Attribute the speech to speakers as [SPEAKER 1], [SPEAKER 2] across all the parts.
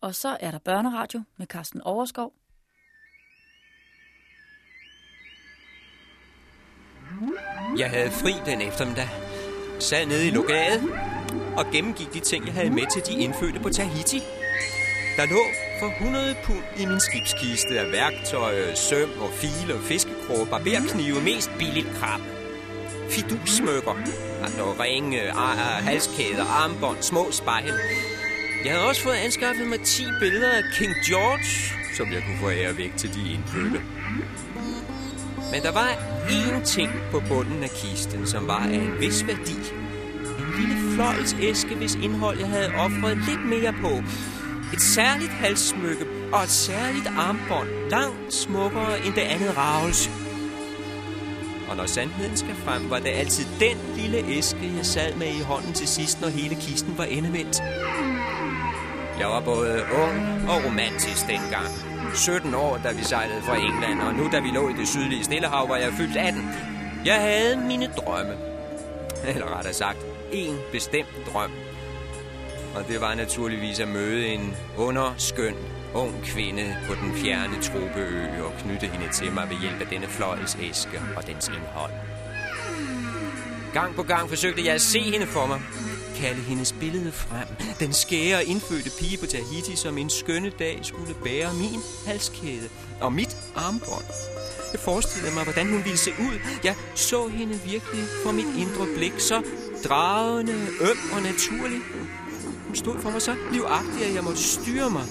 [SPEAKER 1] Og så er der børneradio med Carsten Overskov.
[SPEAKER 2] Jeg havde fri den eftermiddag, sad nede i lokalet og gennemgik de ting, jeg havde med til de indfødte på Tahiti. Der lå for 100 pund i min skibskiste af værktøj, søm og file og fiskekroge, barberknive, mest billigt krab. Fidussmykker, altså ringe, halskæder, armbånd, små spejl. Jeg havde også fået anskaffet mig 10 billeder af King George, som jeg kunne få ære væk til de indfødte. Men der var én ting på bunden af kisten, som var af en vis værdi. En lille fløjlsæske, hvis indhold jeg havde offret lidt mere på. Et særligt halssmykke og et særligt armbånd, langt smukkere end det andet ravelse. Og når sandheden skal frem, var det altid den lille æske, jeg sad med i hånden til sidst, når hele kisten var endevendt. Jeg var både ung og romantisk dengang. 17 år, da vi sejlede fra England, og nu da vi lå i det sydlige Stillehav, var jeg fyldt 18. Jeg havde mine drømme. Eller rettere sagt, en bestemt drøm. Og det var naturligvis at møde en underskøn ung kvinde på den fjerne tropeø og knytte hende til mig ved hjælp af denne fløjelsæske og dens indhold. Gang på gang forsøgte jeg at se hende for mig, kalde hendes billede frem. Den skære indfødte pige på Tahiti, som en skønne dag skulle bære min halskæde og mit armbånd. Jeg forestillede mig, hvordan hun ville se ud. Jeg så hende virkelig for mit indre blik, så dragende, øm og naturlig. Hun stod for mig så livagtig, at jeg måtte styre mig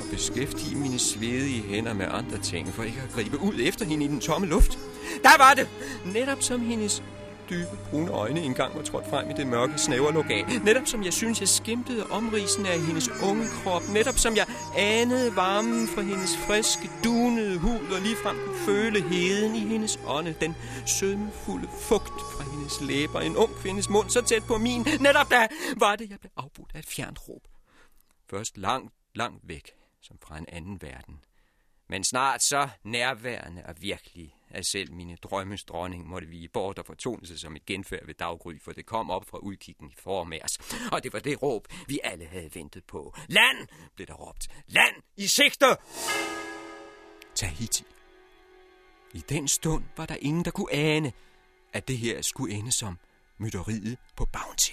[SPEAKER 2] og beskæftige mine svedige hænder med andre ting, for ikke at gribe ud efter hende i den tomme luft. Der var det! Netop som hendes dybe, brune øjne engang var trådt frem i det mørke, snævre lokal. Netop som jeg synes, jeg skimtede omrisen af hendes unge krop. Netop som jeg anede varmen fra hendes friske, dunede hud og ligefrem kunne føle heden i hendes ånde. Den sødmefulde fugt fra hendes læber. En ung kvindes mund så tæt på min. Netop da var det, jeg blev afbrudt af et fjernt råb. Først langt, langt væk, som fra en anden verden. Men snart så nærværende og virkelig, at selv mine drømmes dronning måtte vige bort og fortone sig som et genfærd ved daggry, for det kom op fra udkikken i formærs. Og det var det råb, vi alle havde ventet på. Land, blev der råbt. Land i sigte! Tahiti. I den stund var der ingen, der kunne ane, at det her skulle ende som mytteriet på Bounty.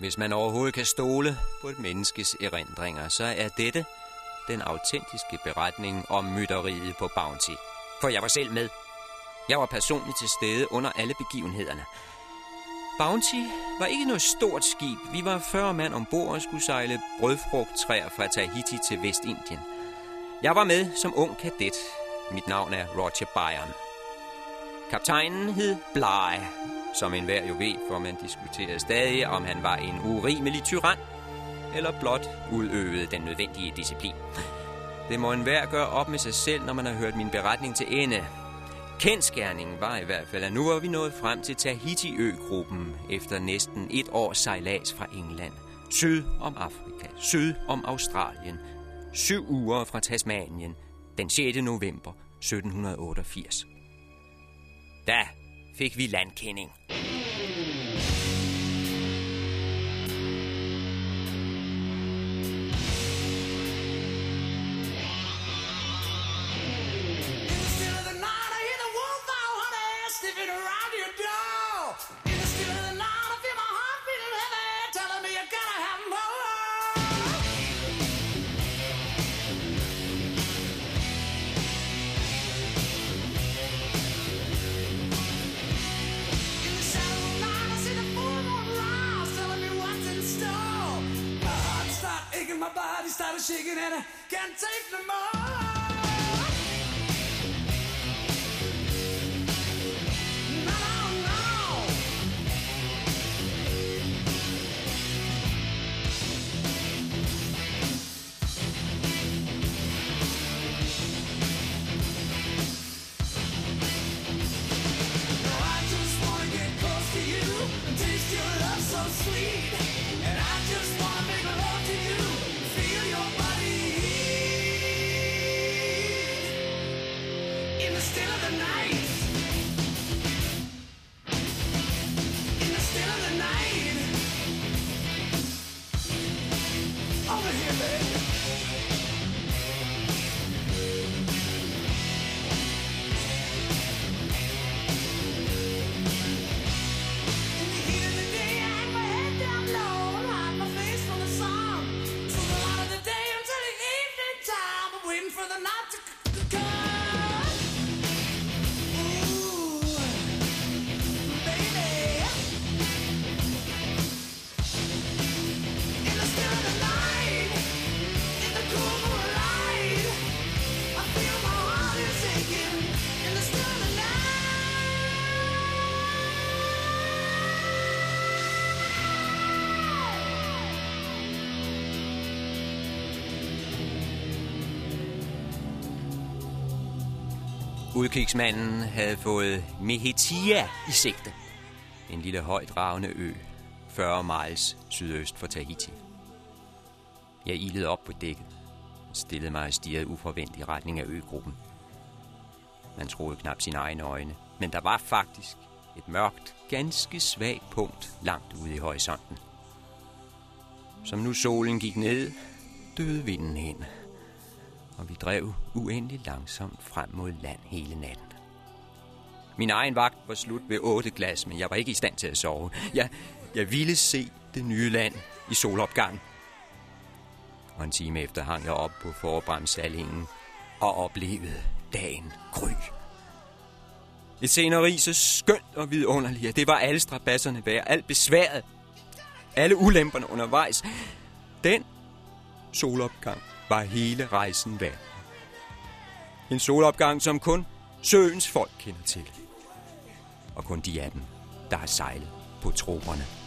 [SPEAKER 2] Hvis man overhovedet kan stole på et menneskes erindringer, så er dette den autentiske beretning om mytteriet på Bounty. For jeg var selv med. Jeg var personligt til stede under alle begivenhederne. Bounty var ikke noget stort skib. Vi var 40 mand ombord og skulle sejle brødfrugttræer fra Tahiti til Vestindien. Jeg var med som ung kadet. Mit navn er Roger Byron. Kaptajnen hed Bly, som enhver jo ved, for man diskuterede stadig, om han var en urimelig tyran, eller blot udøvede den nødvendige disciplin. Det må enhver gøre op med sig selv, når man har hørt min beretning til ende. Kendskærningen var i hvert fald, at nu var vi nået frem til Tahiti-øgruppen efter næsten et års sejlads fra England. Syd om Afrika, syd om Australien, syv uger fra Tasmanien, den 6. november 1788. Da fik vi landkending.
[SPEAKER 3] Started shaking and I can't take no more.
[SPEAKER 2] Udkigsmanden havde fået Mehetia i sigte. En lille højdragende ø, 40 miles sydøst for Tahiti. Jeg ilede op på dækket, stillede mig og uforventet i retning af øgruppen. Man troede knap sine egne øjne, men der var faktisk et mørkt, ganske svagt punkt langt ude i horisonten. Som nu solen gik ned, døde vinden hen og vi drev uendelig langsomt frem mod land hele natten. Min egen vagt var slut ved otte glas, men jeg var ikke i stand til at sove. Jeg, jeg ville se det nye land i solopgang. Og en time efter hang jeg op på forbremsallingen og oplevede dagen gry. Et sceneri så skønt og vidunderligt, at det var alle strabasserne værd, alt besværet, alle ulemperne undervejs. Den solopgang var hele rejsen værd. En solopgang, som kun søens folk kender til. Og kun de af dem, der har sejlet på troberne.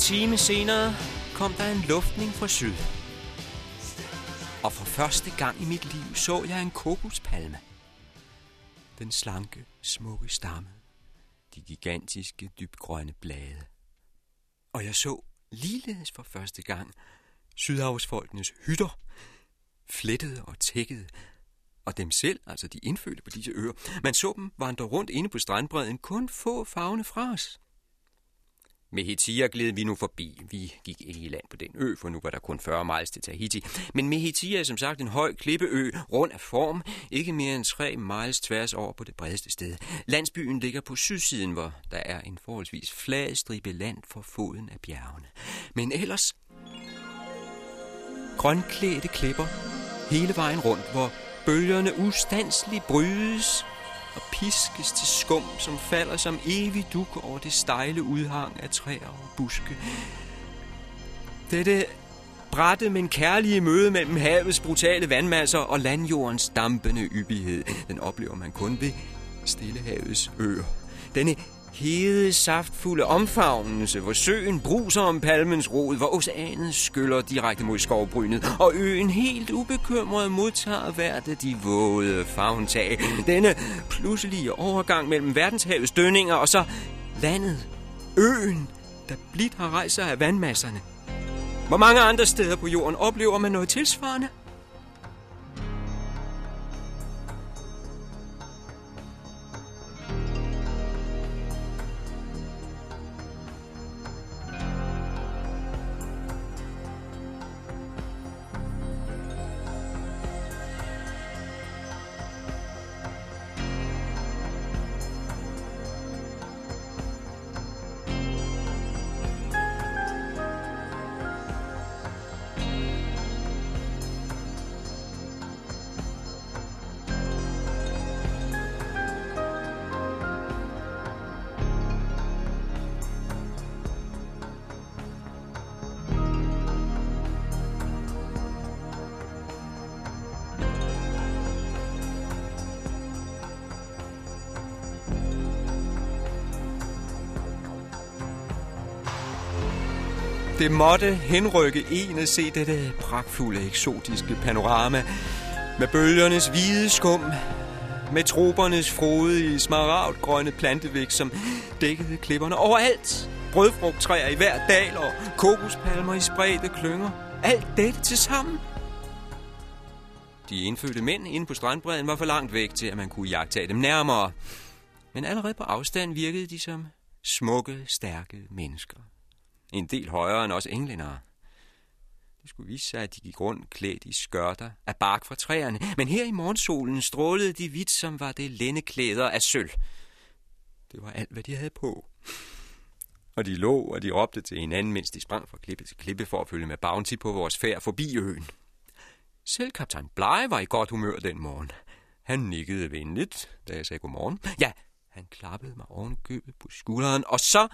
[SPEAKER 2] Time senere kom der en luftning fra syd. Og for første gang i mit liv så jeg en kokospalme. Den slanke, smukke stamme. De gigantiske, dybgrønne blade. Og jeg så ligeledes for første gang sydhavsfolkenes hytter, flettede og tækkede, og dem selv, altså de indfødte på disse øer. Man så dem vandre rundt inde på strandbredden, kun få fagne fra os. Med Mehitia gled vi nu forbi. Vi gik ikke i land på den ø, for nu var der kun 40 miles til Tahiti. Men Mehitia er som sagt en høj klippeø, rund af form, ikke mere end 3 miles tværs over på det bredeste sted. Landsbyen ligger på sydsiden, hvor der er en forholdsvis flad stribe land for foden af bjergene. Men ellers grønklædte klipper hele vejen rundt, hvor bølgerne ustandsligt brydes og piskes til skum, som falder som evig duk over det stejle udhang af træer og buske. Dette bratte, men kærlige møde mellem havets brutale vandmasser og landjordens dampende yppighed, den oplever man kun ved Stillehavets øer. Denne hede, saftfulde omfavnelse, hvor søen bruser om palmens rod, hvor oceanet skyller direkte mod skovbrynet, og øen helt ubekymret modtager hvert af de våde fagntag. Denne pludselige overgang mellem verdenshavets dønninger og så landet, øen, der blidt har rejser af vandmasserne. Hvor mange andre steder på jorden oplever man noget tilsvarende? Det måtte henrykke en at se dette pragtfulde, eksotiske panorama med bølgernes hvide skum, med tropernes frodige, smaragdgrønne plantevækst, som dækkede klipperne overalt. Brødfrugttræer i hver dal og kokospalmer i spredte klynger. Alt dette til sammen. De indfødte mænd inde på strandbredden var for langt væk til, at man kunne jagtage dem nærmere. Men allerede på afstand virkede de som smukke, stærke mennesker. En del højere end os englændere. Det skulle vise sig, at de gik rundt klædt i skørter af bark fra træerne, men her i morgensolen strålede de hvidt, som var det lændeklæder af sølv. Det var alt, hvad de havde på. Og de lå, og de råbte til hinanden, mens de sprang fra klippe til klippe for at følge med Bounty på vores færd forbi øen. Selv kaptajn Bly var i godt humør den morgen. Han nikkede venligt, da jeg sagde godmorgen. Ja, han klappede mig oven købet på skulderen, og så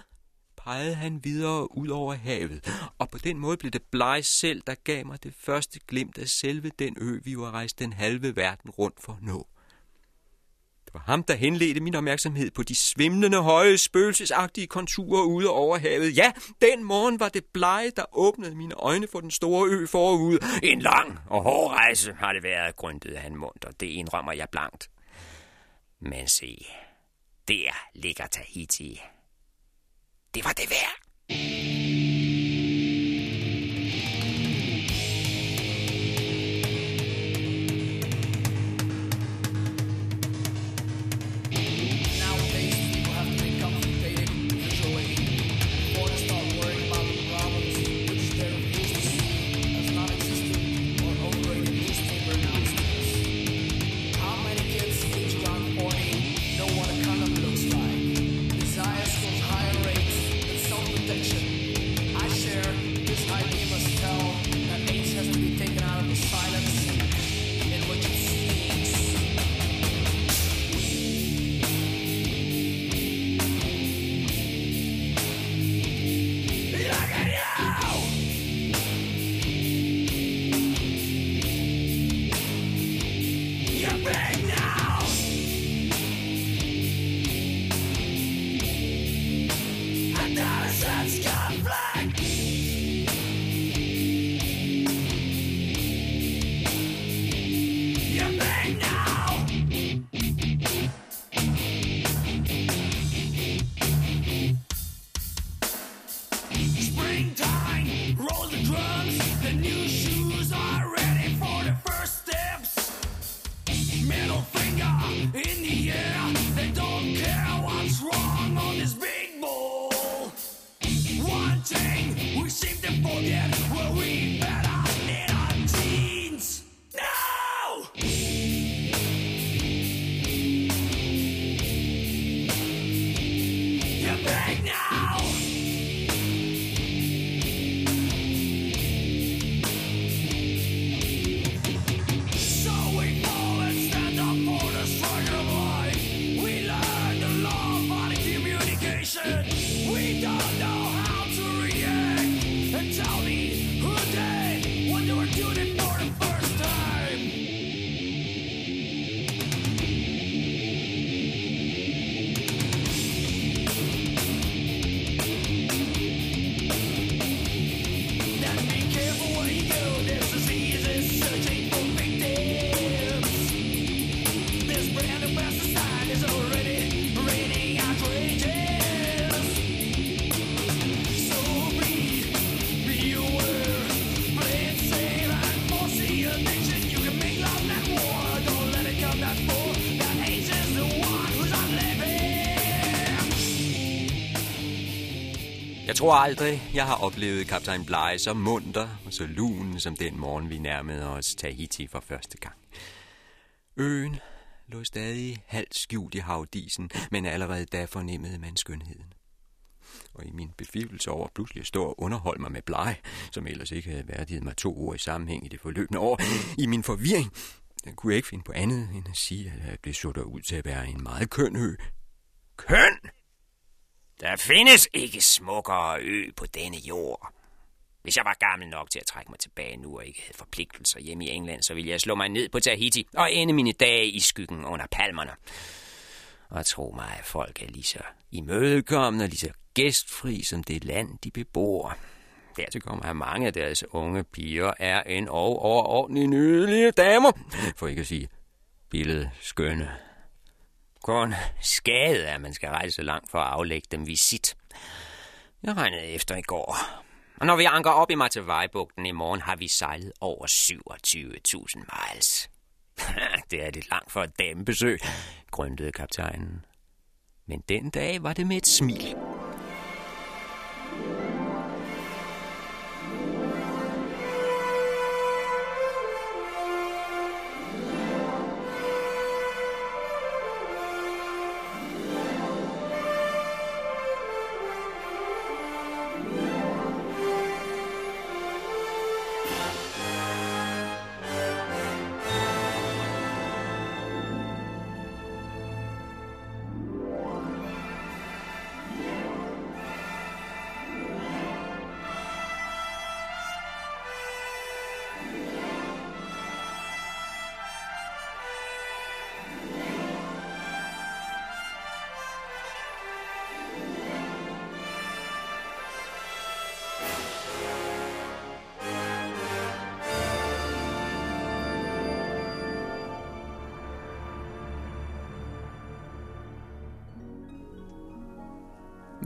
[SPEAKER 2] pegede han videre ud over havet, og på den måde blev det Bly selv, der gav mig det første glimt af selve den ø, vi var rejst den halve verden rundt for at nå. Det var ham, der henledte min opmærksomhed på de svimlende, høje, spøgelsesagtige konturer ude over havet. Ja, den morgen var det blege, der åbnede mine øjne for den store ø forud. En lang og hård rejse har det været, grøntede han munter. Det indrømmer jeg blankt. Men se, der ligger Tahiti. Det var Jeg tror aldrig, jeg har oplevet kaptajn Blige så munter og så lun, som den morgen, vi nærmede os Tahiti for første gang. Øen lå stadig halvt skjult i havdisen, men allerede da fornemmede man skønheden. Og i min befivelse over pludselig at stå og underholde mig med Blige, som ellers ikke havde værdiget mig to ord i sammenhæng i det forløbende år, i min forvirring, den kunne jeg ikke finde på andet end at sige, at jeg blev der ud til at være en meget køn ø. Køn! Der findes ikke smukkere ø på denne jord. Hvis jeg var gammel nok til at trække mig tilbage nu og ikke havde forpligtelser hjemme i England, så ville jeg slå mig ned på Tahiti og ende mine dage i skyggen under palmerne. Og tro mig, at folk er lige så imødekommende og lige så gæstfri som det land, de bebor. Dertil kommer, at mange af deres unge piger er en og overordentlig nydelige damer, for ikke at sige billedet skønne. Kun skade, at man skal rejse så langt for at aflægge dem visit. Jeg regnede efter i går. Og når vi anker op i Matavajbugten i morgen, har vi sejlet over 27.000 miles. det er lidt langt for et damebesøg, grøntede kaptajnen. Men den dag var det med et smil.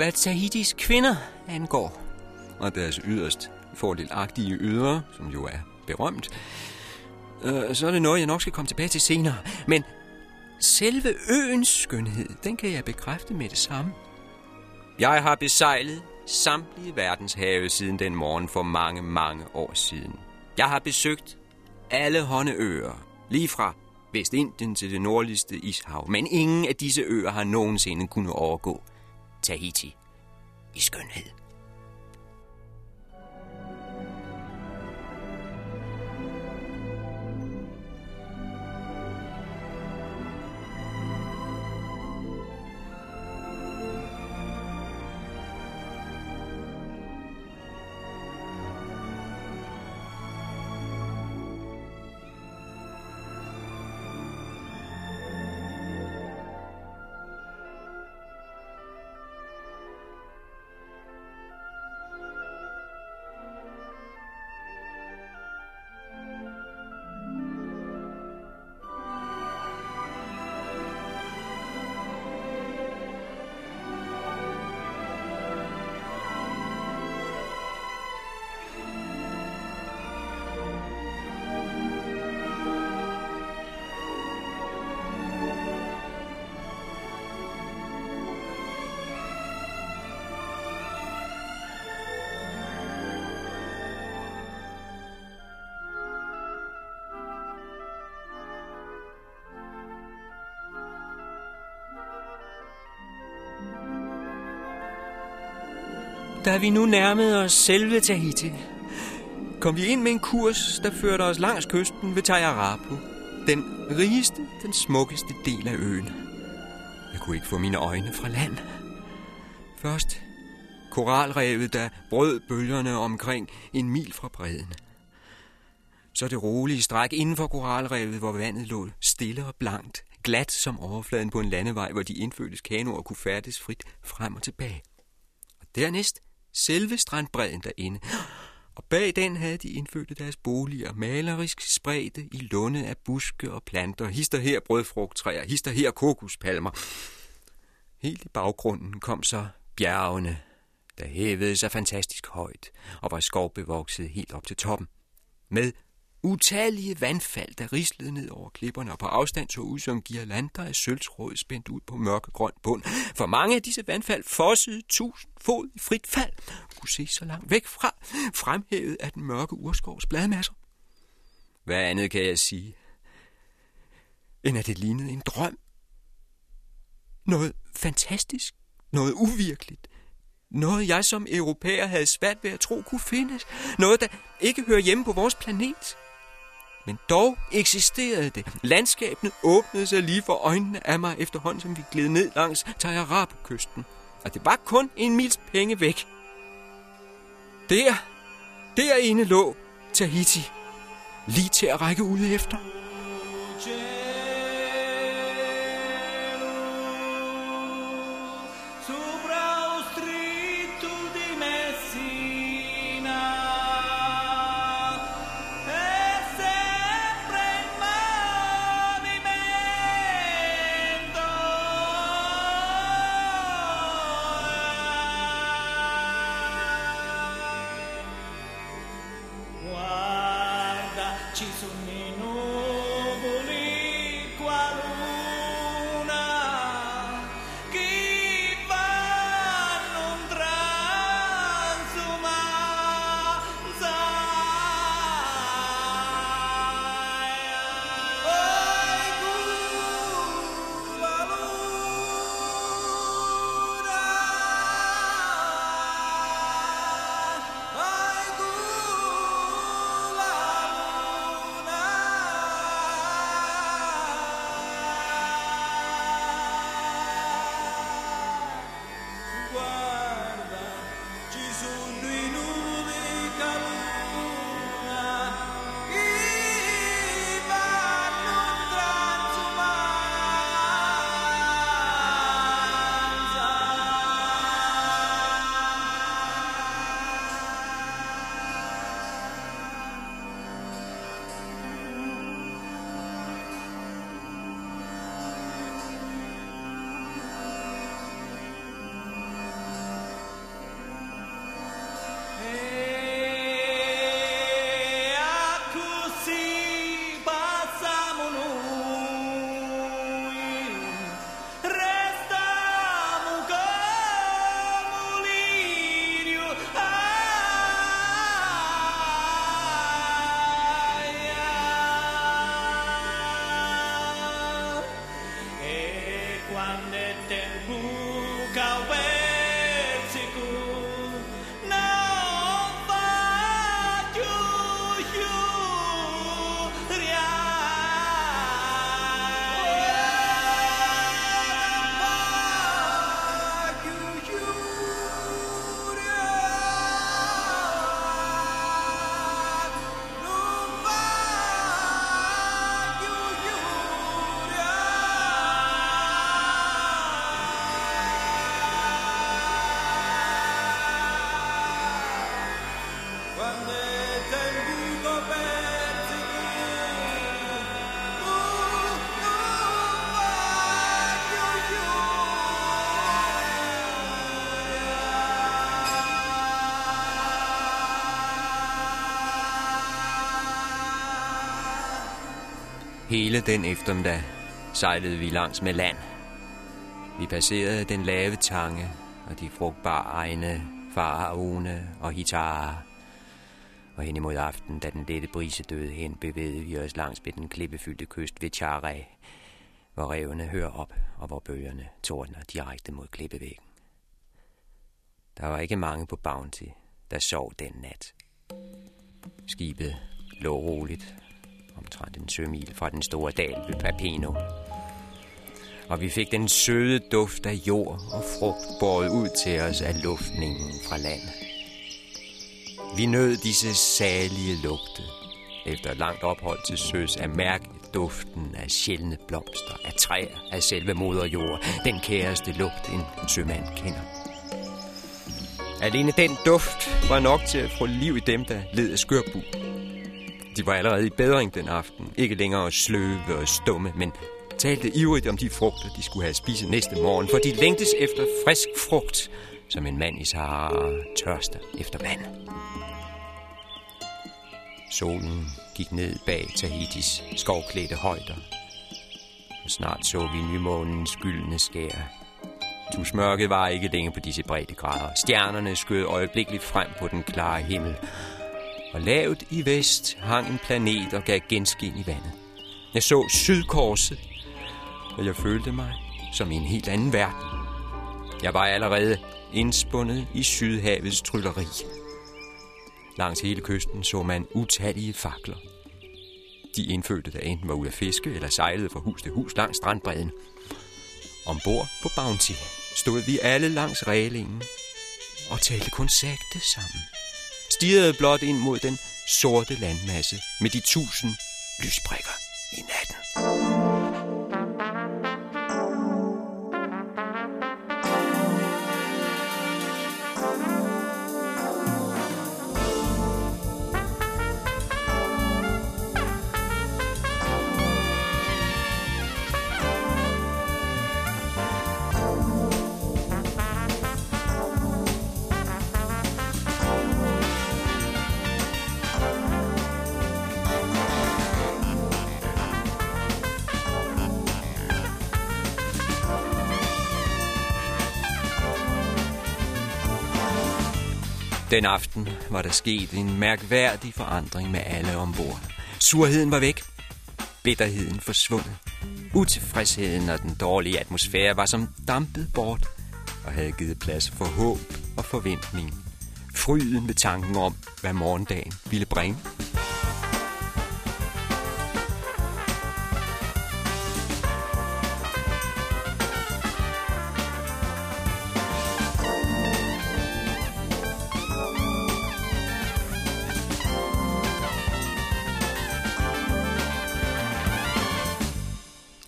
[SPEAKER 2] Hvad Tahitis kvinder angår, og deres yderst fordelagtige ydre, som jo er berømt, øh, så er det noget, jeg nok skal komme tilbage til senere. Men selve øens skønhed, den kan jeg bekræfte med det samme. Jeg har besejlet samtlige verdenshave siden den morgen for mange, mange år siden. Jeg har besøgt alle håndeøer, lige fra Vestindien til det nordligste ishav, men ingen af disse øer har nogensinde kunnet overgå Tahiti i skønhed. Da vi nu nærmede os selve Tahiti, kom vi ind med en kurs, der førte os langs kysten ved Tayarapu. Den rigeste, den smukkeste del af øen. Jeg kunne ikke få mine øjne fra land. Først koralrevet, der brød bølgerne omkring en mil fra bredden. Så det rolige stræk inden for koralrevet, hvor vandet lå stille og blankt, glat som overfladen på en landevej, hvor de indfødtes kanoer kunne færdes frit frem og tilbage. Og dernæst selve strandbredden derinde. Og bag den havde de indfødte deres boliger, malerisk spredte i lunde af buske og planter, hister her brødfrugttræer, hister her kokospalmer. Helt i baggrunden kom så bjergene, der hævede sig fantastisk højt og var skovbevokset helt op til toppen. Med Utallige vandfald, der rislede ned over klipperne og på afstand så ud som girlander af sølvtråd spændt ud på mørkegrøn bund. For mange af disse vandfald fossede tusind fod i frit fald, kunne se så langt væk fra, fremhævet af den mørke urskovs bladmasser. Hvad andet kan jeg sige? End at det lignede en drøm. Noget fantastisk, noget uvirkeligt, noget jeg som europæer havde svært ved at tro kunne findes. Noget, der ikke hører hjemme på vores planet. Men dog eksisterede det. Landskabene åbnede sig lige for øjnene af mig efterhånden, som vi gled ned langs Tayarab-kysten. Og det var kun en mils penge væk. Der, derinde lå Tahiti. Lige til at række ud efter.
[SPEAKER 4] Yeah.
[SPEAKER 2] Hele den eftermiddag sejlede vi langs med land. Vi passerede den lave tange og de frugtbare egne Faraone og Hitara. Og hen imod aften, da den lette brise døde hen, bevægede vi os langs ved den klippefyldte kyst ved Chare, hvor revene hører op, og hvor bølgerne tordner direkte mod klippevæggen. Der var ikke mange på Bounty, der sov den nat. Skibet lå roligt, omtrent en sømil fra den store dal ved Papino. Og vi fik den søde duft af jord og frugt båret ud til os af luftningen fra landet. Vi nød disse salige lugte. Efter et langt ophold til søs at mærke duften af sjældne blomster, af træer, af selve moderjord, den kæreste lugt, en sømand kender. Alene den duft var nok til at få liv i dem, der led af skørbu. De var allerede i bedring den aften. Ikke længere sløve og stumme, men talte ivrigt om de frugter, de skulle have spise næste morgen, for de længtes efter frisk frugt, som en mand i Sahara tørster efter vand. Solen gik ned bag Tahitis skovklædte højder. Og snart så vi nymånens gyldne skær. Tusmørket var ikke længe på disse brede grader. Stjernerne skød øjeblikkeligt frem på den klare himmel. Og lavt i vest hang en planet og gav genskin i vandet. Jeg så sydkorset, og jeg følte mig som i en helt anden verden. Jeg var allerede indspundet i Sydhavets trylleri. Langs hele kysten så man utallige fakler. De indfødte, der enten var ude at fiske eller sejlede fra hus til hus langs strandbredden. Ombord på Bounty stod vi alle langs reglingen og talte kun sagte sammen. Stirrede blot ind mod den sorte landmasse med de tusind lysbrikker i natten. Den aften var der sket en mærkværdig forandring med alle ombord. Surheden var væk. Bitterheden forsvundet. Utilfredsheden og den dårlige atmosfære var som dampet bort og havde givet plads for håb og forventning. Fryden ved tanken om, hvad morgendagen ville bringe.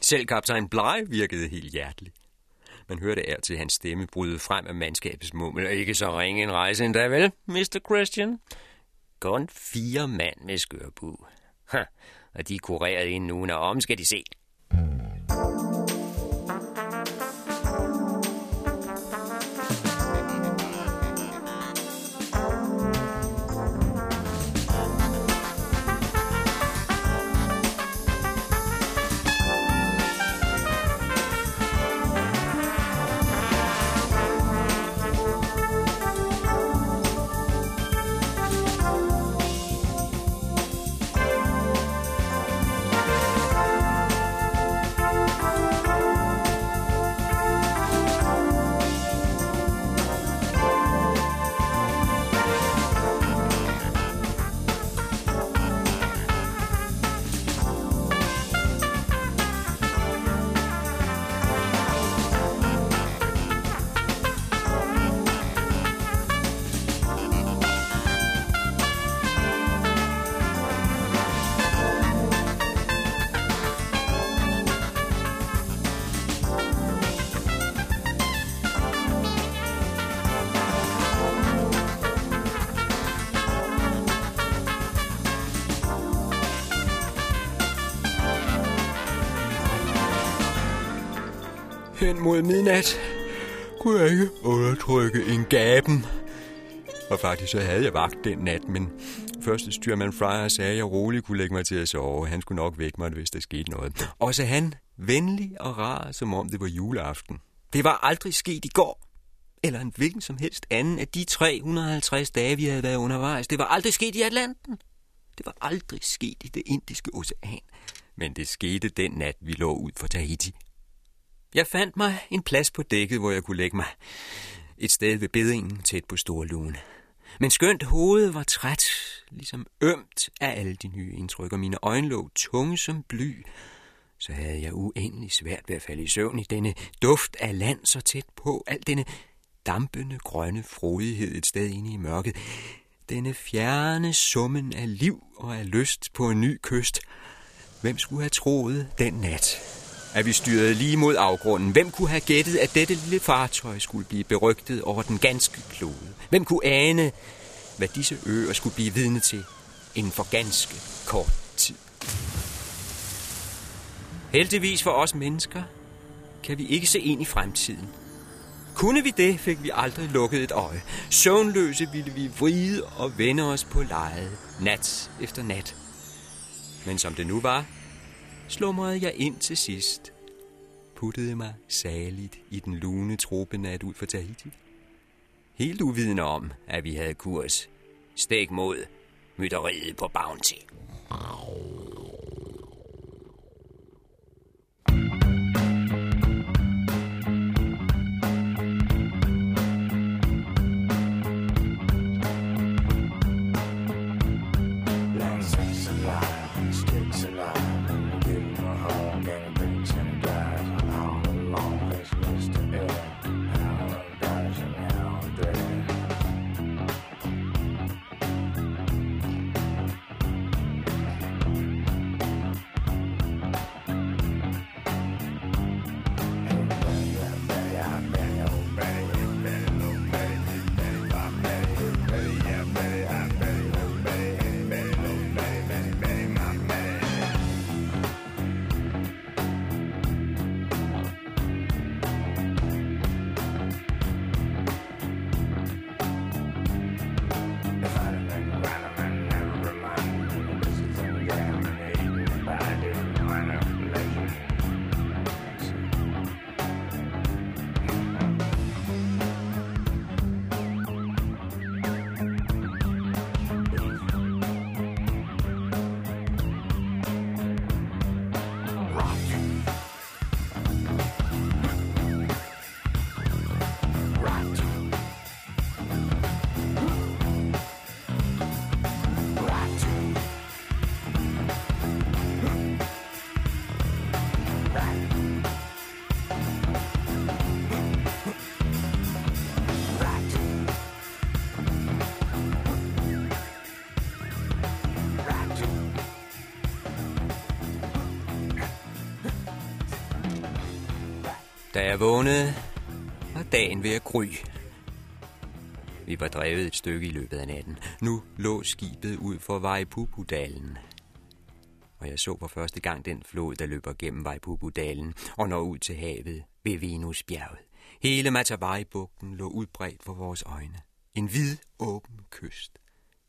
[SPEAKER 2] Selv kaptajn Bly virkede helt hjertelig. Man hørte af til hans stemme bryde frem af mandskabets mummel. Ikke så ringe en rejse endda, vel, Mr. Christian? Kun fire mand med skørbu. Ha, og de er kureret inden ugen om, skal de se. Mm. Midnat kunne jeg ikke undertrykke en gaben. Og faktisk så havde jeg vagt den nat, men første styrmand Fryer sagde, at jeg roligt kunne lægge mig til at sove. Han skulle nok vække mig, hvis der skete noget. Også han, venlig og rar, som om det var juleaften. Det var aldrig sket i går, eller en hvilken som helst anden af de 350 dage, vi havde været undervejs. Det var aldrig sket i Atlanten. Det var aldrig sket i det indiske ocean. Men det skete den nat, vi lå ud for Tahiti. Jeg fandt mig en plads på dækket, hvor jeg kunne lægge mig. Et sted ved bedingen, tæt på Storluen. Men skønt hovedet var træt, ligesom ømt af alle de nye indtryk, og mine øjne lå tunge som bly, så havde jeg uendelig svært ved at falde i søvn i denne duft af land så tæt på, al denne dampende grønne frodighed et sted inde i mørket, denne fjerne summen af liv og af lyst på en ny kyst. Hvem skulle have troet den nat, at vi styrede lige mod afgrunden. Hvem kunne have gættet, at dette lille fartøj skulle blive berygtet over den ganske klode? Hvem kunne ane, hvad disse øer skulle blive vidne til inden for ganske kort tid? Heldigvis for os mennesker kan vi ikke se ind i fremtiden. Kunne vi det, fik vi aldrig lukket et øje. Søvnløse ville vi vride og vende os på lejet, nat efter nat. Men som det nu var, slumrede jeg ind til sidst. Puttede mig saligt i den lune tropenat ud for Tahiti. Helt uvidende om, at vi havde kurs. Stik mod mytteriet på Bounty. Jeg vågnede, var dagen ved at gry. Vi var drevet et stykke i løbet af natten. Nu lå skibet ud for Vejpupudalen. Og jeg så for første gang den flod, der løber gennem Vejpupudalen og når ud til havet ved Venusbjerget. Hele Matavai-bugten lå udbredt for vores øjne. En hvid, åben kyst.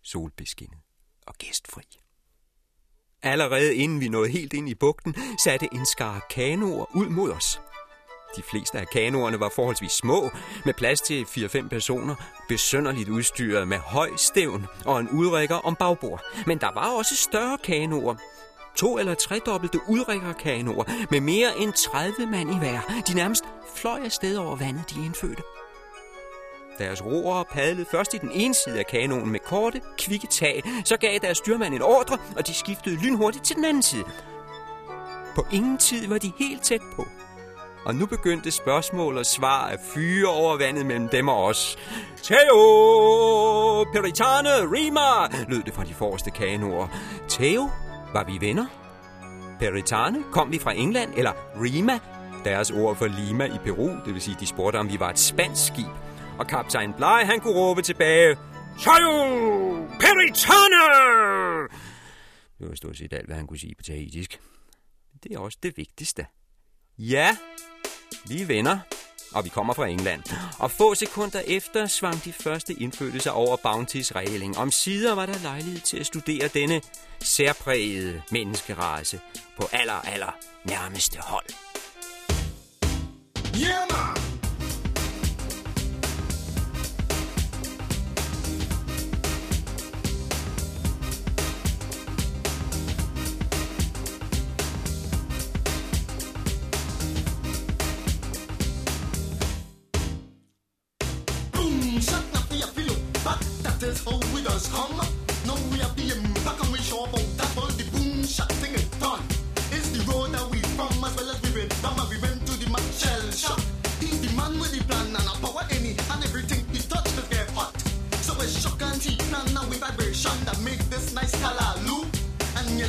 [SPEAKER 2] Solbeskinnet og gæstfri. Allerede inden vi nåede helt ind i bugten, satte en skar kanoer ud mod os. De fleste af kanoerne var forholdsvis små, med plads til 4-5 personer, besønderligt udstyret med høj stævn og en udrækker om bagbord. Men der var også større kanoer. To eller tre dobbelte udrækkerkanoer med mere end 30 mand i hver. De nærmest fløj afsted over vandet, de indfødte. Deres roere padlede først i den ene side af kanonen med korte, kvikke tag. Så gav deres styrmand en ordre, og de skiftede lynhurtigt til den anden side. På ingen tid var de helt tæt på. Og nu begyndte spørgsmål og svar at fyre over vandet mellem dem og os. Theo! Peritane! Rima! lød det fra de forreste kanoer. Theo? Var vi venner? Peritane? Kom vi fra England? Eller Rima? Deres ord for Lima i Peru, det vil sige, de spurgte, om vi var et spansk skib. Og kaptajn Blei, han kunne råbe tilbage. Theo! Peritane! Det var stort set alt, hvad han kunne sige på tahitisk. Det er også det vigtigste. Ja, vi er venner, og vi kommer fra England. Og få sekunder efter svang de første indfødte sig over Bountys regling. Om sider var der lejlighed til at studere denne særprægede menneskerace på aller, aller nærmeste hold.
[SPEAKER 5] Yeah, man!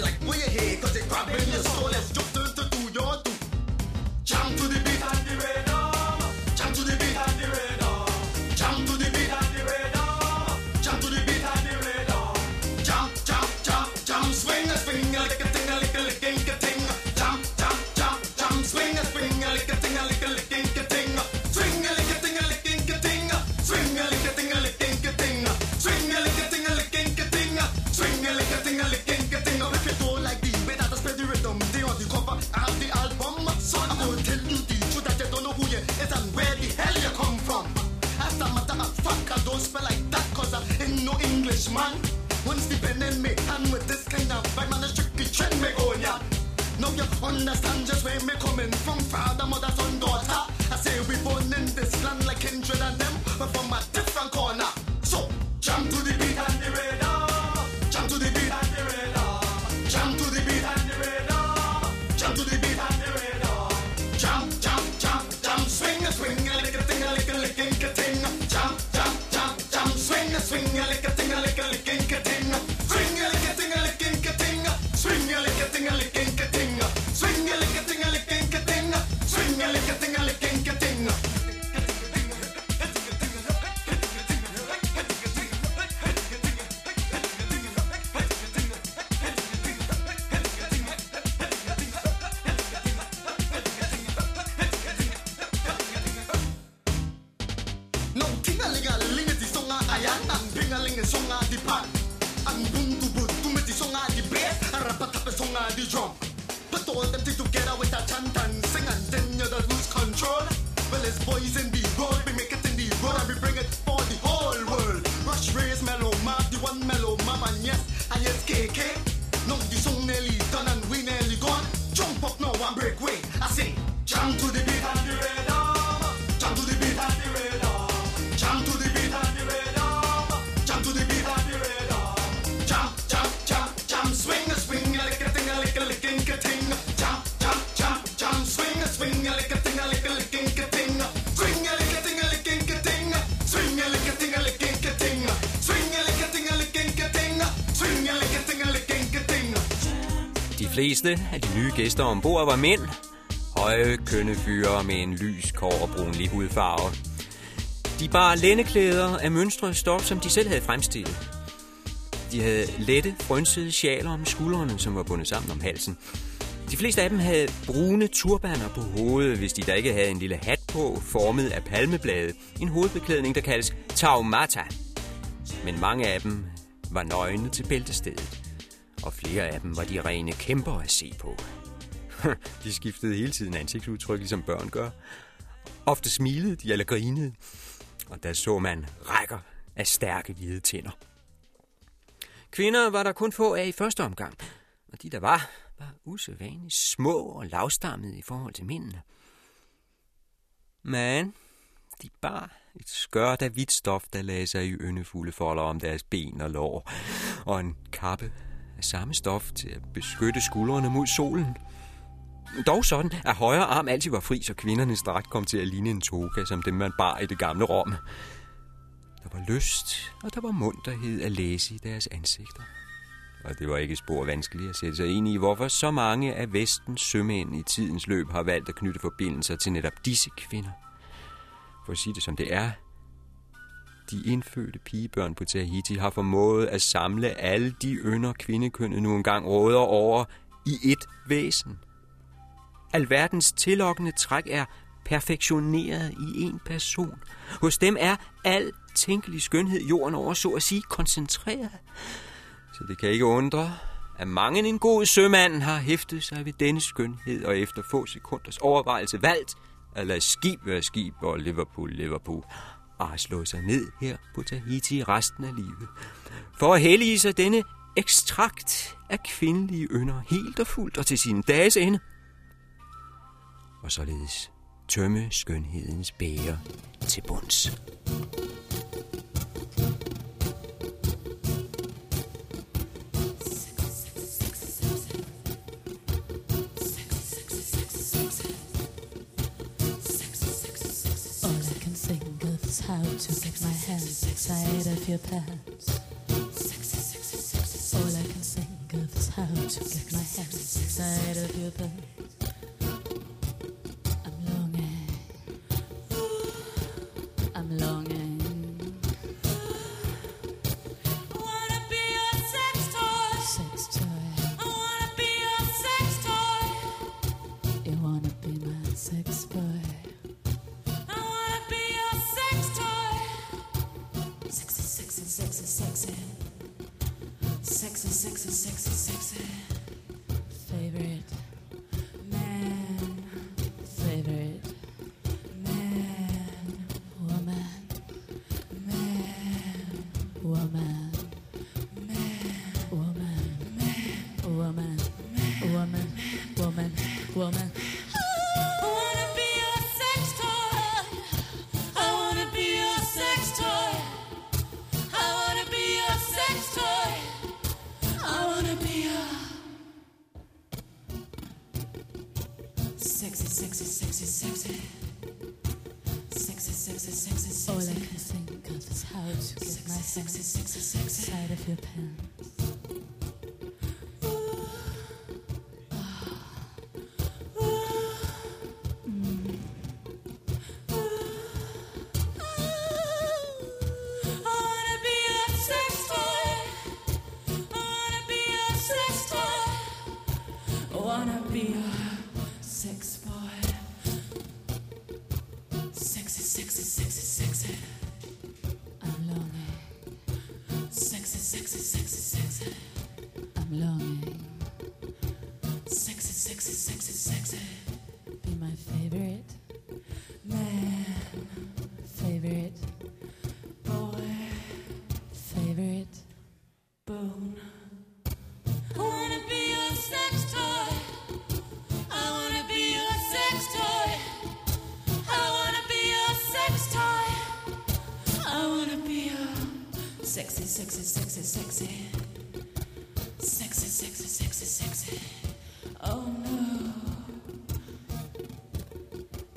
[SPEAKER 5] like, where your head, cause they robbing your soul. No tingalingaling at di songa ayan Ang pingaling at songa di pan. Ang bundubud tumit di songa di bass Arapat at songa di drum. Put all them things together with a chant and sing And then you don't lose control. Well it's boys in the road We make it in the road And we bring it for the whole world. Rush race mellow map The one mellow map and yes And yes KK No the song nearly done and we nearly gone. Jump up now and break way. I say Jump to the
[SPEAKER 2] fleste af de nye gæster ombord var mænd. Høje, kønne fyre med en lys, kår og brunlig hudfarve. De bar lændeklæder af mønstre stof, som de selv havde fremstillet. De havde lette, frønsede sjaler om skuldrene, som var bundet sammen om halsen. De fleste af dem havde brune turbaner på hovedet, hvis de da ikke havde en lille hat på, formet af palmeblade. En hovedbeklædning, der kaldes taumata. Men mange af dem var nøgne til bæltestedet. Og flere af dem var de rene kæmper at se på. De skiftede hele tiden ansigtsudtryk, ligesom børn gør. Ofte smilede de eller grinede. Og der så man rækker af stærke hvide tænder. Kvinder var der kun få af i første omgang. Og de der var, var usædvanligt små og lavstammede i forhold til mændene. Men de bar et skørt af hvidt stof, der lagde sig i yndefulde folder om deres ben og lår, og en kappe af samme stof til at beskytte skuldrene mod solen. Dog sådan, at højre arm altid var fri, så kvindernes dragt kom til at ligne en toga, som dem man bar i det gamle Rom. Der var lyst, og der var munterhed at læse i deres ansigter. Og det var ikke spor vanskeligt at sætte sig ind i, hvorfor så mange af vestens sømænd i tidens løb har valgt at knytte forbindelser til netop disse kvinder. For at sige det som det er, de indfødte pigebørn på Tahiti har formået at samle alle de ynder kvindekønnet nu engang råder over i et væsen. Alverdens tillokkende træk er perfektioneret i en person. Hos dem er al tænkelig skønhed jorden over, så at sige, koncentreret. Så det kan ikke undre, at mange en god sømand har hæftet sig ved denne skønhed og efter få sekunders overvejelse valgt at lade skib være skib og Liverpool, Liverpool og har slået sig ned her på Tahiti resten af livet. For at hellige sig denne ekstrakt af kvindelige ynder helt og fuldt og til sin dages ende. Og således tømme skønhedens bære til bunds.
[SPEAKER 6] My hands inside of your pants. All I can think of is how to get my hands inside of your pants.
[SPEAKER 3] Sexy, sexy, sexy, sexy. Sexy, sexy, sexy, sexy.
[SPEAKER 6] Oh no.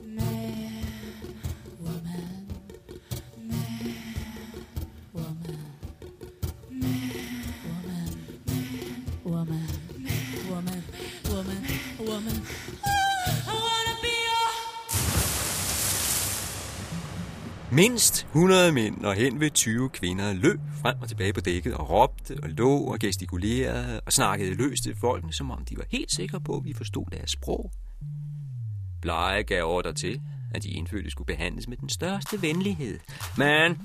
[SPEAKER 6] Man, woman, man, woman, man, woman, man, woman, woman, woman, woman. A
[SPEAKER 2] Mindst 100 mænd og hen ved 20 kvinder løb frem og tilbage på dækket og råbte og lå og gestikulerede og snakkede løst til folkene, som om de var helt sikre på, at vi forstod deres sprog. Blege gav ordre til, at de indfødte skulle behandles med den største venlighed. Men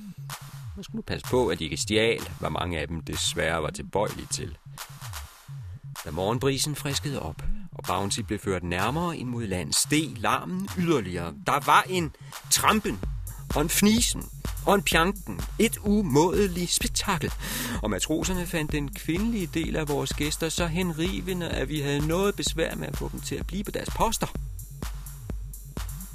[SPEAKER 2] man skulle passe på, at de ikke stjal, hvad mange af dem desværre var tilbøjelige til. Da morgenbrisen friskede op, og Bounty blev ført nærmere ind mod land, steg larmen yderligere. Der var en trampen og en fnisen og en pjanken. Et umådeligt spektakel. Og matroserne fandt den kvindelige del af vores gæster så henrivende, at vi havde noget besvær med at få dem til at blive på deres poster.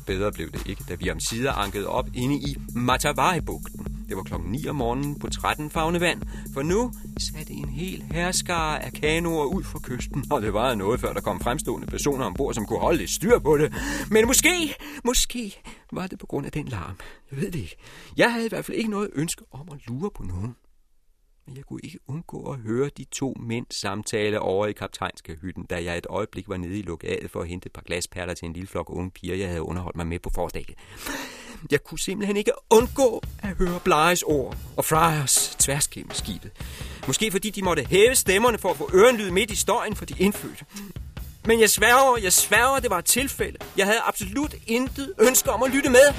[SPEAKER 2] Bedre blev det ikke, da vi om sider ankede op inde i Matavai-bugten. Det var klokken 9 om morgenen på 13 fagne vand, for nu satte en hel herskare af kanoer ud fra kysten, og det var noget, før der kom fremstående personer ombord, som kunne holde lidt styr på det. Men måske, måske var det på grund af den larm. Jeg ved det ikke. Jeg havde i hvert fald ikke noget ønske om at lure på nogen. Men jeg kunne ikke undgå at høre de to mænd samtale over i kaptajnskahytten, da jeg et øjeblik var nede i lokalet for at hente et par glasperler til en lille flok unge piger, jeg havde underholdt mig med på forstækket. Jeg kunne simpelthen ikke undgå at høre Blejes ord og Friars tværs gennem skibet. Måske fordi de måtte hæve stemmerne for at få ørenlyd midt i støjen for de indfødte. Men jeg sværger, jeg sværger, det var et tilfælde. Jeg havde absolut intet ønske om at lytte med.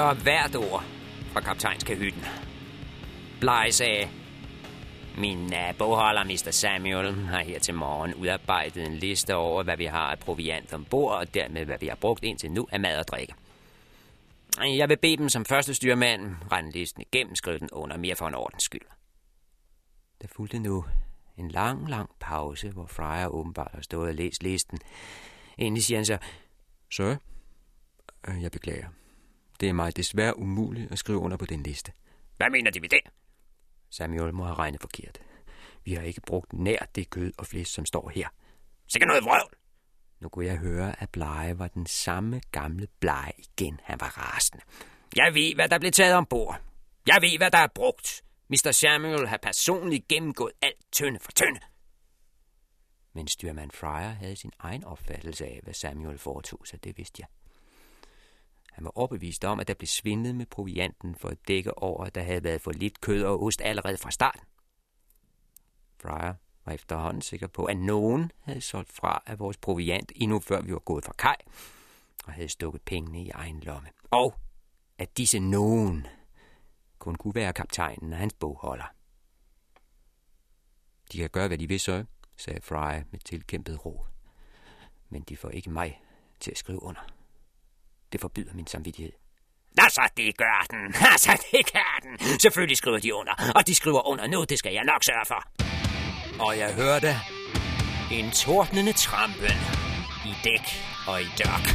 [SPEAKER 3] Høre hvert ord fra kaptajnskahytten. Bly sagde, min naboholder, Mr. Samuel, har her til morgen udarbejdet en liste over, hvad vi har af proviant ombord, og dermed, hvad vi har brugt indtil nu af mad og drikke. Jeg vil bede dem som første styrmand rende listen igennem, skrive den under mere for en ordens skyld. Der fulgte nu en lang, lang pause, hvor Freja åbenbart har stået og læst listen. Endelig siger han så,
[SPEAKER 2] Sir, øh, jeg beklager. Det er mig desværre umuligt at skrive under på den liste.
[SPEAKER 3] hvad mener de med det?
[SPEAKER 2] Samuel må have regnet forkert. Vi har ikke brugt nær det kød og flæsk, som står her.
[SPEAKER 3] Sikkert noget vrøvl.
[SPEAKER 2] Nu kunne jeg høre, at Blege var den samme gamle Blege igen. Han var rasende.
[SPEAKER 3] Jeg ved, hvad der blev taget ombord. Jeg ved, hvad der er brugt. Mr. Samuel har personligt gennemgået alt tynde for tynde.
[SPEAKER 2] Men styrmand Fryer havde sin egen opfattelse af, hvad Samuel foretog sig, det vidste jeg. Han var overbevist om, at der blev svindlet med provianten for at dække over, at der havde været for lidt kød og ost allerede fra starten. Fryer var efterhånden sikker på, at nogen havde solgt fra af vores proviant, endnu før vi var gået fra kaj, og havde stukket pengene i egen lomme. Og at disse nogen kun kunne være kaptajnen og hans bogholder. De kan gøre, hvad de vil, så, sagde Fry med tilkæmpet ro. Men de får ikke mig til at skrive under. Det forbyder min samvittighed.
[SPEAKER 3] Nå, så det gør den. Altså, det gør den. Selvfølgelig skriver de under. Og de skriver under nu, det skal jeg nok sørge for. Og jeg hørte en tordnende trampen i dæk og i dørk.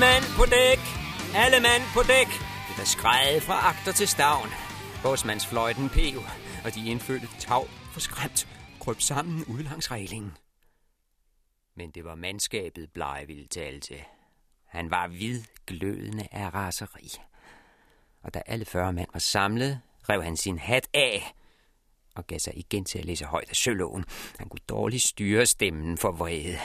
[SPEAKER 3] Mand på dæk! Alle mand på dæk! Det der skrejet fra agter til stavn. Båsmandsfløjten pev, og de indfødte tav forskræmt kryb sammen ud langs reglingen. Men det var mandskabet, Blege ville tale til. Han var hvid glødende af raseri. Og da alle 40 mand var samlet, rev han sin hat af og gav sig igen til at læse højt af søloven. Han kunne dårligt styre stemmen for vrede.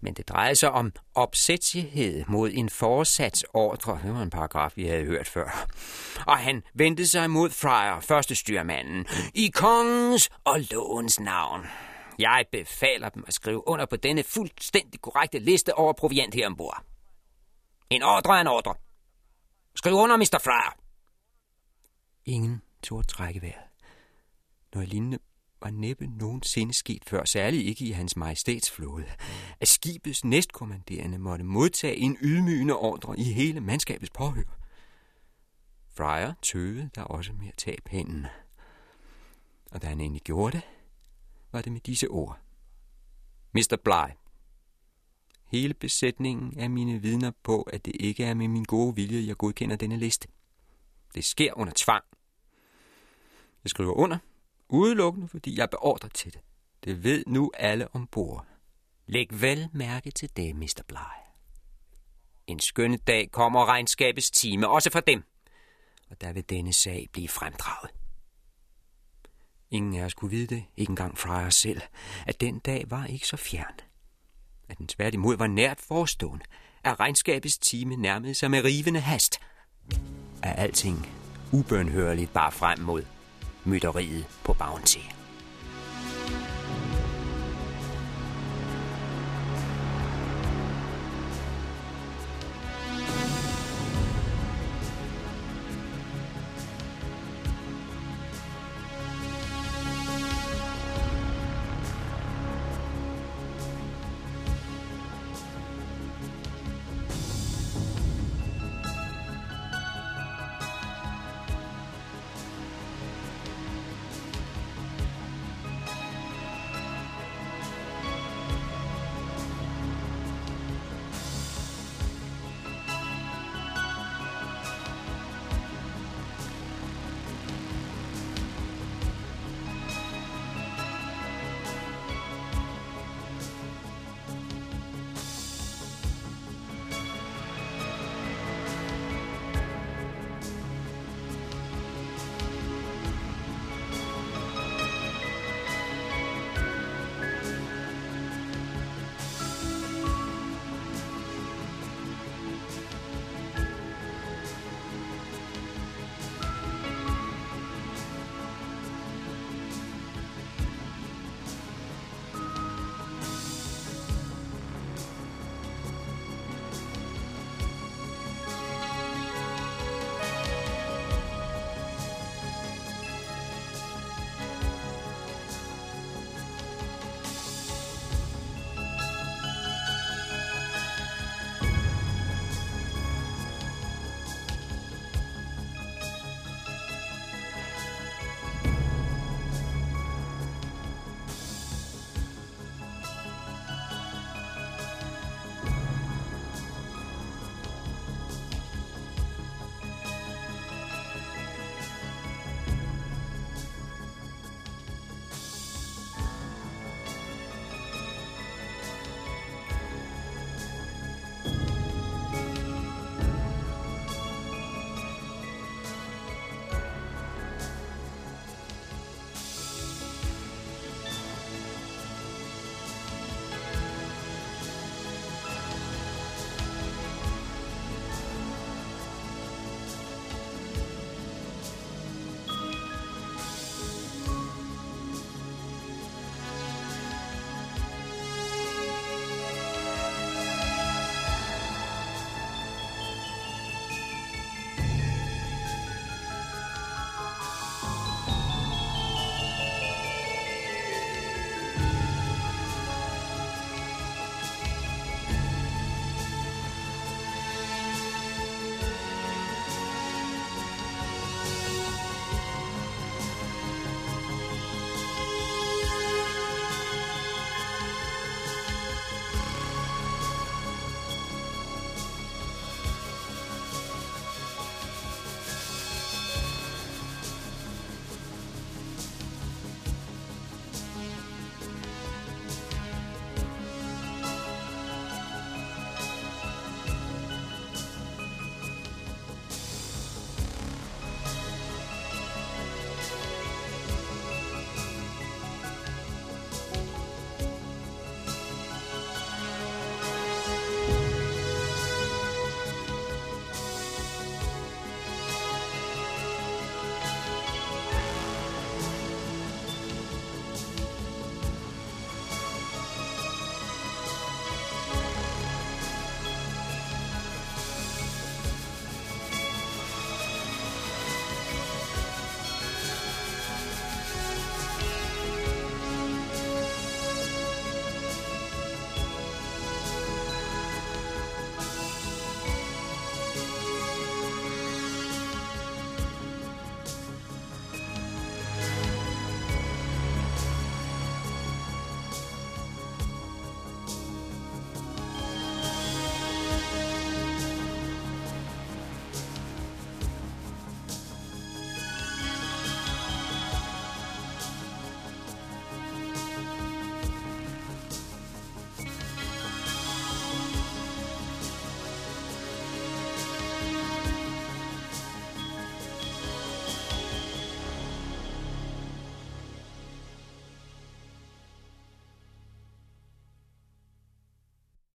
[SPEAKER 3] Men det drejede sig om opsætsighed mod en forsatsordre. Det var en paragraf, vi havde hørt før. Og han vendte sig mod Fryer, første styrmanden, i kongens og lovens navn. Jeg befaler dem at skrive under på denne fuldstændig korrekte liste over proviant her ombord. En ordre er en ordre. Skriv under, Mr. Fryer.
[SPEAKER 2] Ingen tog at trække vejret. Noget lignende var næppe nogensinde sket før, særligt ikke i hans majestætsflåde. At skibets næstkommanderende måtte modtage en ydmygende ordre i hele mandskabets påhør. Fryer tøvede der også med at tage pennen. Og da han endelig gjorde det, var det med disse ord.
[SPEAKER 3] Mr. Bly,
[SPEAKER 2] Hele besætningen er mine vidner på, at det ikke er med min gode vilje, jeg godkender denne liste. Det sker under tvang. Jeg skriver under, udelukkende fordi jeg beordrer til det. Det ved nu alle ombord. Læg vel mærke til det, Mr. Bly. En skønne dag kommer regnskabets time, også for dem. Og der vil denne sag blive fremdraget. Ingen af os kunne vide det, ikke engang fra os selv, at den dag var ikke så fjern. At den tværtimod var nært forestående, at regnskabets time nærmede sig med rivende hast. At alting ubønhørligt bare frem mod mytteriet på Bounty.